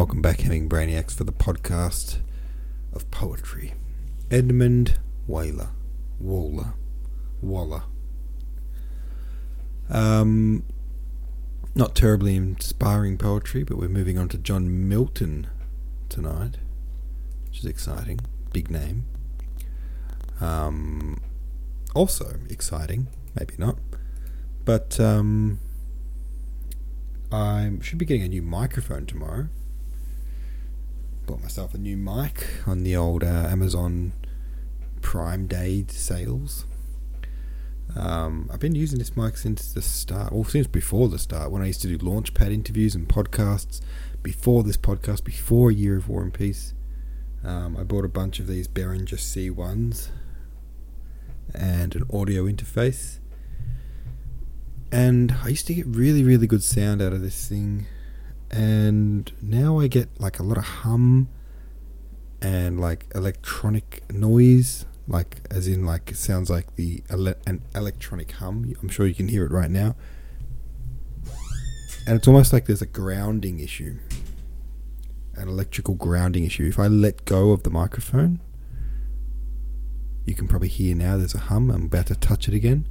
Welcome back, Hemming Brainiacs, for the podcast of poetry. Edmund Whaler. Waller. Waller. Um, not terribly inspiring poetry, but we're moving on to John Milton tonight, which is exciting. Big name. Um, also exciting, maybe not. But um, I should be getting a new microphone tomorrow. Bought myself a new mic on the old uh, Amazon Prime Day sales. Um, I've been using this mic since the start, or since before the start, when I used to do Launchpad interviews and podcasts. Before this podcast, before a year of War and Peace, um, I bought a bunch of these Behringer C1s and an audio interface. And I used to get really, really good sound out of this thing. And now I get like a lot of hum and like electronic noise like as in like it sounds like the ele- an electronic hum. I'm sure you can hear it right now. And it's almost like there's a grounding issue. An electrical grounding issue. If I let go of the microphone, you can probably hear now there's a hum. I'm about to touch it again.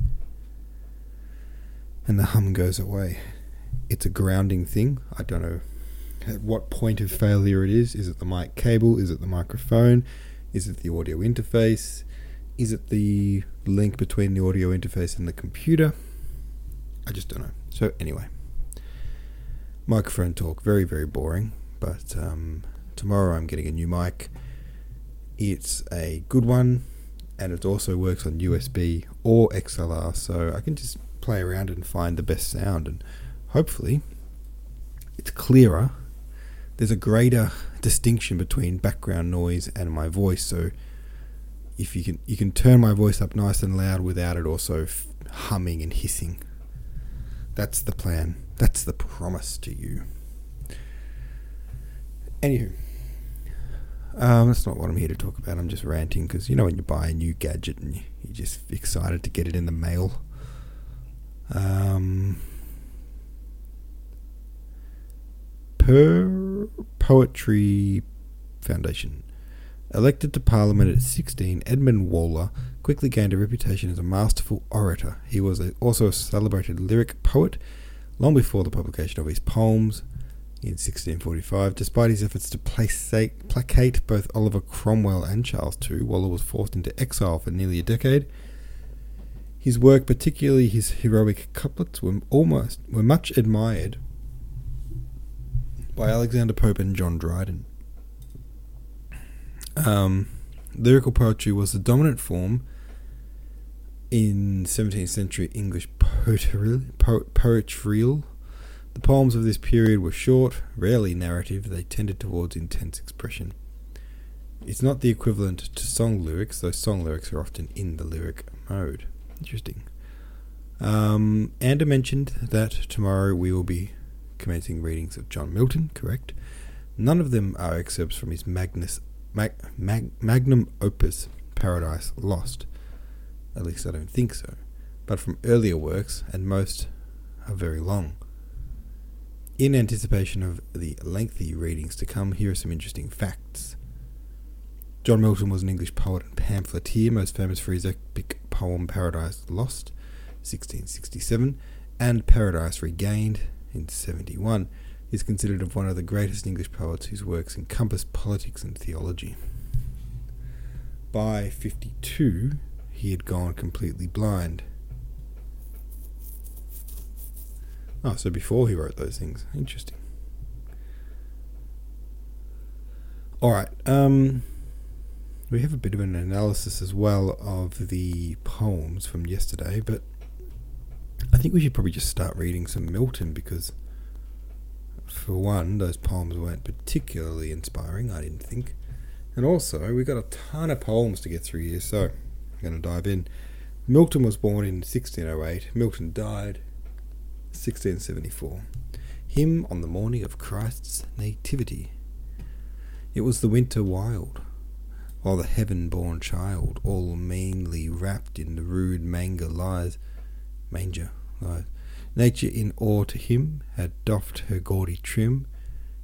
And the hum goes away. It's a grounding thing. I don't know at what point of failure it is. Is it the mic cable? Is it the microphone? Is it the audio interface? Is it the link between the audio interface and the computer? I just don't know. So, anyway, microphone talk, very, very boring. But um, tomorrow I'm getting a new mic. It's a good one, and it also works on USB or XLR, so I can just play around and find the best sound, and hopefully it's clearer. There's a greater distinction between background noise and my voice, so if you can you can turn my voice up nice and loud without it also f- humming and hissing. That's the plan. That's the promise to you. Anywho, um, that's not what I'm here to talk about. I'm just ranting because you know when you buy a new gadget and you, you're just excited to get it in the mail. Um, per Poetry Foundation. Elected to Parliament at 16, Edmund Waller quickly gained a reputation as a masterful orator. He was also a celebrated lyric poet long before the publication of his poems in 1645. Despite his efforts to placate, placate both Oliver Cromwell and Charles II, Waller was forced into exile for nearly a decade. His work, particularly his heroic couplets, were almost were much admired by Alexander Pope and John Dryden. Um, lyrical poetry was the dominant form in 17th century English poetry. The poems of this period were short, rarely narrative, they tended towards intense expression. It's not the equivalent to song lyrics, though song lyrics are often in the lyric mode. Interesting. Um, Ander mentioned that tomorrow we will be commencing readings of John Milton, correct? None of them are excerpts from his Magnus mag, mag, magnum opus Paradise Lost. At least I don't think so. But from earlier works, and most are very long. In anticipation of the lengthy readings to come, here are some interesting facts. John Milton was an English poet and pamphleteer, most famous for his epic poem Paradise Lost, 1667, and Paradise Regained in 71 is considered of one of the greatest English poets whose works encompass politics and theology. By 52, he had gone completely blind. Oh, so before he wrote those things. Interesting. Alright, um, we have a bit of an analysis as well of the poems from yesterday, but think we should probably just start reading some Milton because for one, those poems weren't particularly inspiring, I didn't think. And also, we've got a ton of poems to get through here, so I'm going to dive in. Milton was born in 1608. Milton died 1674. Hymn on the morning of Christ's nativity. It was the winter wild, while the heaven-born child, all meanly wrapped in the rude manger lies, manger Nature in awe to him had doffed her gaudy trim,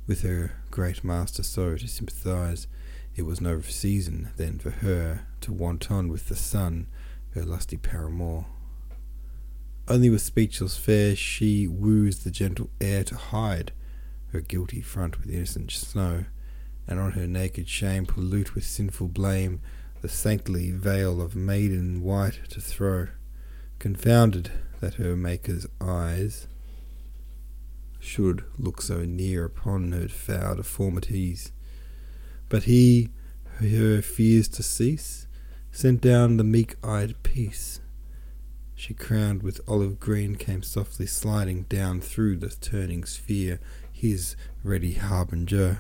with her great master so to sympathize. It was no season then for her to wanton with the sun, her lusty paramour. Only with speechless fair she woos the gentle air to hide her guilty front with innocent snow, and on her naked shame pollute with sinful blame the saintly veil of maiden white to throw, confounded that her Maker's eyes should look so near upon her foul deformities. But he, her fears to cease, sent down the meek-eyed peace. She crowned with olive green came softly sliding down through the turning sphere, his ready harbinger.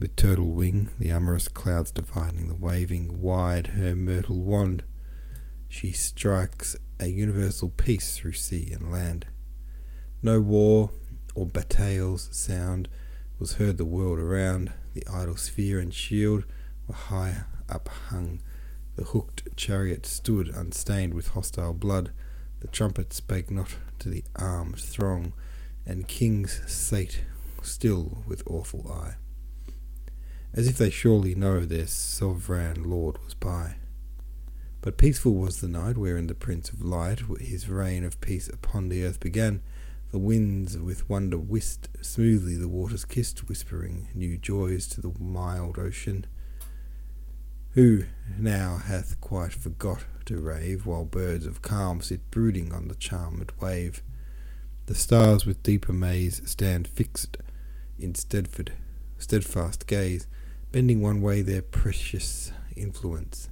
With turtle wing, the amorous clouds dividing the waving wide her myrtle wand, she strikes a universal peace through sea and land. No war or battle's sound was heard the world around. The idle sphere and shield were high uphung. The hooked chariot stood unstained with hostile blood. The trumpet spake not to the armed throng, and kings sate still with awful eye as if they surely know their sovereign lord was by. But peaceful was the night wherein the Prince of Light his reign of peace upon the earth began. The winds with wonder whist smoothly the waters kissed, whispering new joys to the mild ocean. Who now hath quite forgot to rave, while birds of calm sit brooding on the charmed wave? The stars with deep amaze stand fixed in steadfast, steadfast gaze, bending one way their precious influence,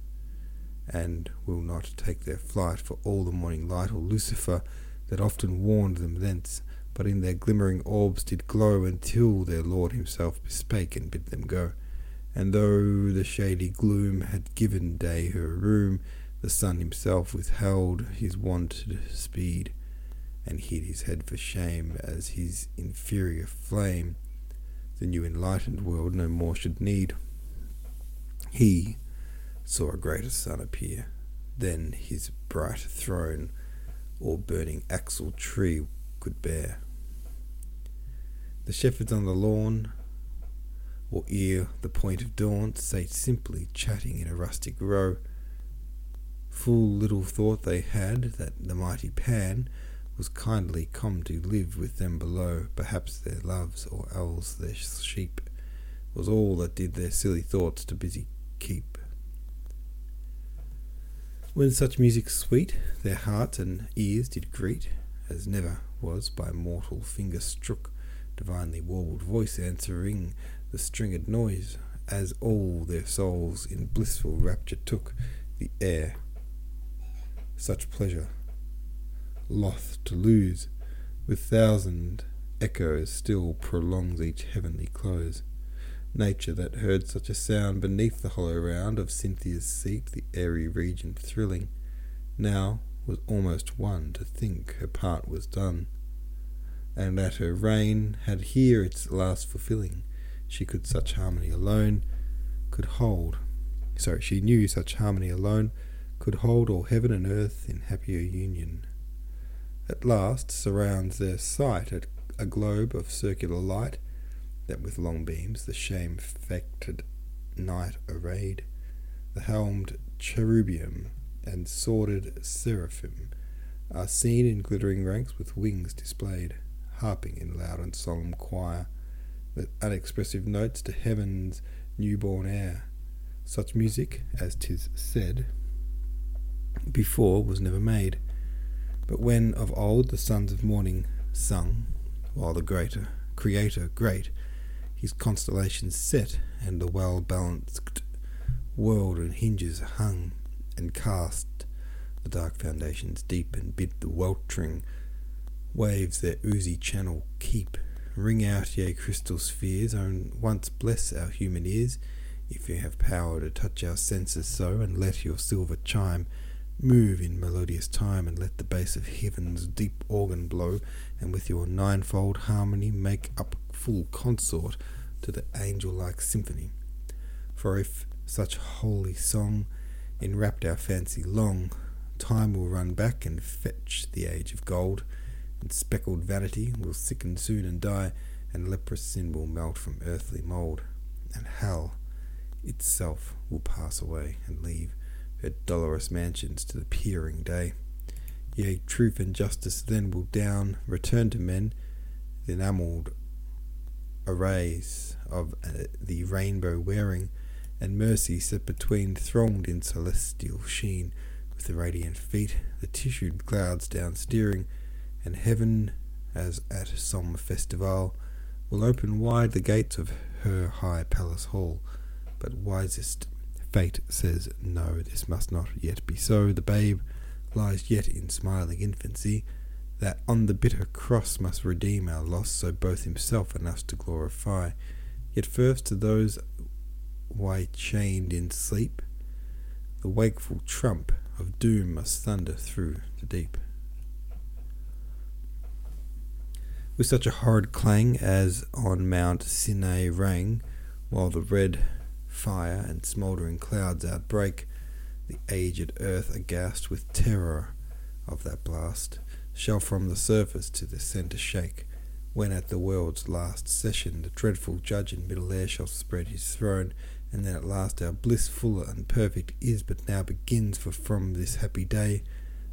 and will not take their flight for all the morning light or Lucifer that often warned them thence, but in their glimmering orbs did glow until their Lord himself bespake and bid them go. And though the shady gloom had given day her room, the sun himself withheld his wonted speed, and hid his head for shame as his inferior flame the new enlightened world no more should need. He saw a greater sun appear than his bright throne or burning axle tree could bear. The shepherds on the lawn, or ere the point of dawn, sate simply chatting in a rustic row. Full little thought they had that the mighty Pan was kindly come to live with them below, perhaps their loves, or owls, their sheep, was all that did their silly thoughts to busy keep. When such music sweet their hearts and ears did greet, as never was by mortal finger strook, divinely warbled voice answering the stringed noise, as all their souls in blissful rapture took the air. Such pleasure loth to lose, with thousand echoes still prolongs each heavenly close. Nature that heard such a sound beneath the hollow round of Cynthia's seat, the airy region thrilling, now was almost won to think her part was done, and that her reign had here its last fulfilling. She could such harmony alone could hold. Sorry, she knew such harmony alone could hold all heaven and earth in happier union at last surrounds their sight a globe of circular light that with long beams the shame-facted night arrayed, the helmed cherubim and sworded seraphim are seen in glittering ranks with wings displayed, harping in loud and solemn choir, with unexpressive notes to heaven's newborn air. Such music, as 'tis said, before was never made but when of old the sons of morning sung, while the greater Creator great his constellations set, and the well balanced world and hinges hung, and cast the dark foundations deep, and bid the weltering waves their oozy channel keep. Ring out, ye crystal spheres, and once bless our human ears, if you have power to touch our senses so, and let your silver chime Move in melodious time and let the bass of heaven's deep organ blow, and with your ninefold harmony make up full consort to the angel like symphony. For if such holy song enwrapped our fancy long, time will run back and fetch the age of gold, and speckled vanity will sicken soon and die, and leprous sin will melt from earthly mould, and hell itself will pass away and leave her dolorous mansions to the peering day. Yea, truth and justice then will down return to men the enamelled arrays of uh, the rainbow wearing, and mercy set between, thronged in celestial sheen, with the radiant feet, the tissued clouds down steering, and heaven, as at some festival, will open wide the gates of her high palace hall. But wisest fate says, No, this must not yet be so. The babe lies yet in smiling infancy, that on the bitter cross must redeem our loss, so both himself and us to glorify. Yet first to those why chained in sleep, the wakeful trump of doom must thunder through the deep. With such a horrid clang as on Mount Sinai rang, while the red fire and smouldering clouds outbreak, the aged earth aghast with terror of that blast, shall from the surface to the centre shake, when at the world's last session the dreadful judge in middle air shall spread his throne, and then at last our bliss full and perfect is but now begins, for from this happy day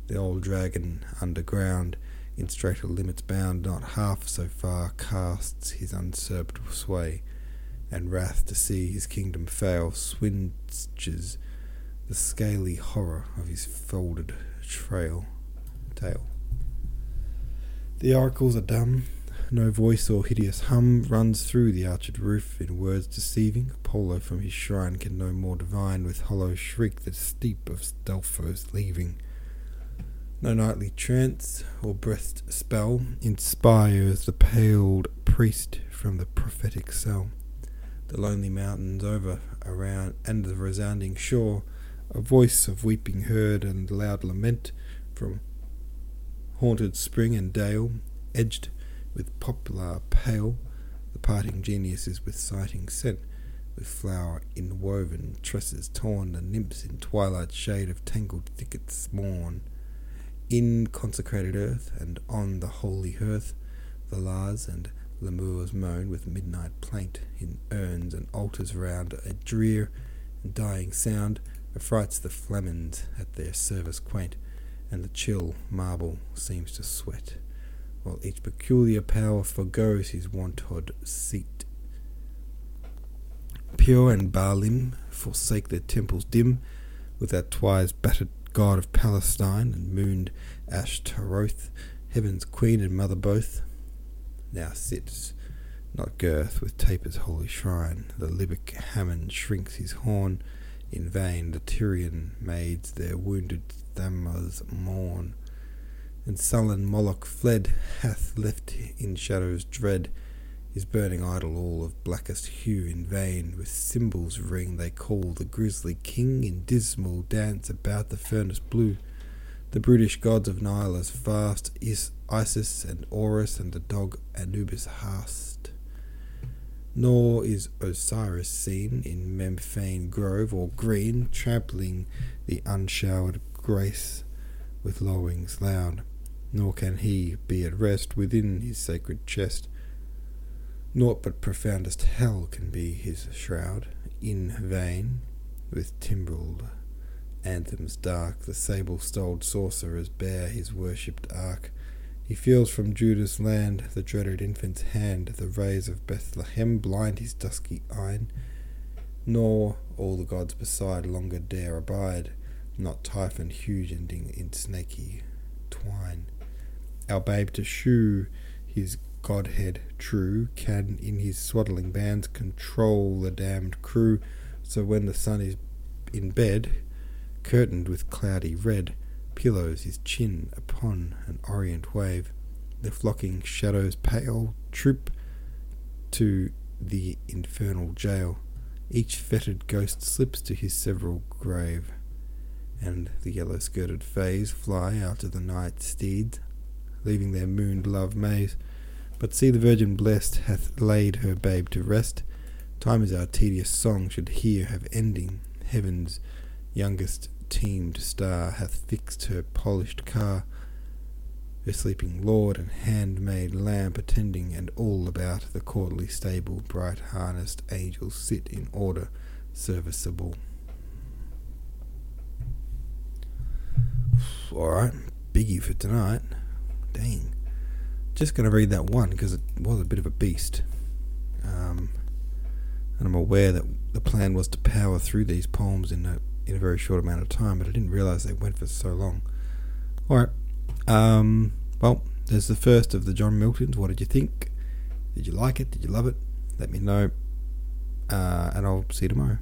the old dragon underground in straighter limits bound, not half so far casts his usurped sway, and wrath to see his kingdom fail swinges the scaly horror of his folded trail tail. The oracles are dumb, no voice or hideous hum runs through the arched roof in words deceiving. Apollo from his shrine can no more divine with hollow shriek the steep of Delphos leaving. No nightly trance or breathed spell inspires the paled priest from the prophetic cell. The lonely mountains over, around, and the resounding shore, a voice of weeping heard and loud lament from haunted spring and dale, edged with poplar pale. The parting genius is with sighting sent, with flower inwoven tresses torn, the nymphs in twilight shade of tangled thickets mourn. In consecrated earth and on the holy hearth, the Lars and lemurs moan with midnight plaint in urns and altars round. A drear and dying sound affrights the flamens at their service quaint, and the chill marble seems to sweat, while each peculiar power forgoes his wonted seat. Peor and Baalim forsake their temples dim, with that twice battered god of Palestine, and mooned Ashtaroth, heaven's queen and mother both, now sits, not girth, with taper's holy shrine. The Libyc Hammon shrinks his horn. In vain the Tyrian maids their wounded Thammuz mourn. And sullen Moloch fled, hath left in shadows dread. His burning idol all of blackest hue. In vain with cymbals ring they call. The grisly king in dismal dance about the furnace blue. The brutish gods of Nilus fast is Isis and Horus and the dog Anubis hast nor is Osiris seen in Memphian grove or green trampling the unshowered grace with lowings loud nor can he be at rest within his sacred chest Naught but profoundest hell can be his shroud. In vain, with timbrelled anthems dark, the sable stoled sorcerers bear his worshipped ark. He feels from Judah's land the dreaded infant's hand, the rays of Bethlehem blind his dusky eyne, nor all the gods beside longer dare abide, not Typhon huge ending in snaky twine. Our babe to shew his Godhead true, can in his swaddling bands control the damned crew, so when the sun is in bed, curtained with cloudy red, pillows his chin upon an orient wave, the flocking shadows pale troop to the infernal jail. Each fettered ghost slips to his several grave, and the yellow skirted fays fly after the night steeds, leaving their mooned love maze. But see the Virgin blessed hath laid her babe to rest. Time is our tedious song should here have ending. Heaven's youngest teemed star hath fixed her polished car. her sleeping lord and handmaid lamp attending, and all about the courtly stable bright harnessed angels sit in order serviceable. Alright, biggie for tonight. Dang. Just going to read that one because it was a bit of a beast. Um, and I'm aware that the plan was to power through these poems in a, in a very short amount of time, but I didn't realize they went for so long. Alright. Um, well, there's the first of the John Miltons. What did you think? Did you like it? Did you love it? Let me know. Uh, and I'll see you tomorrow.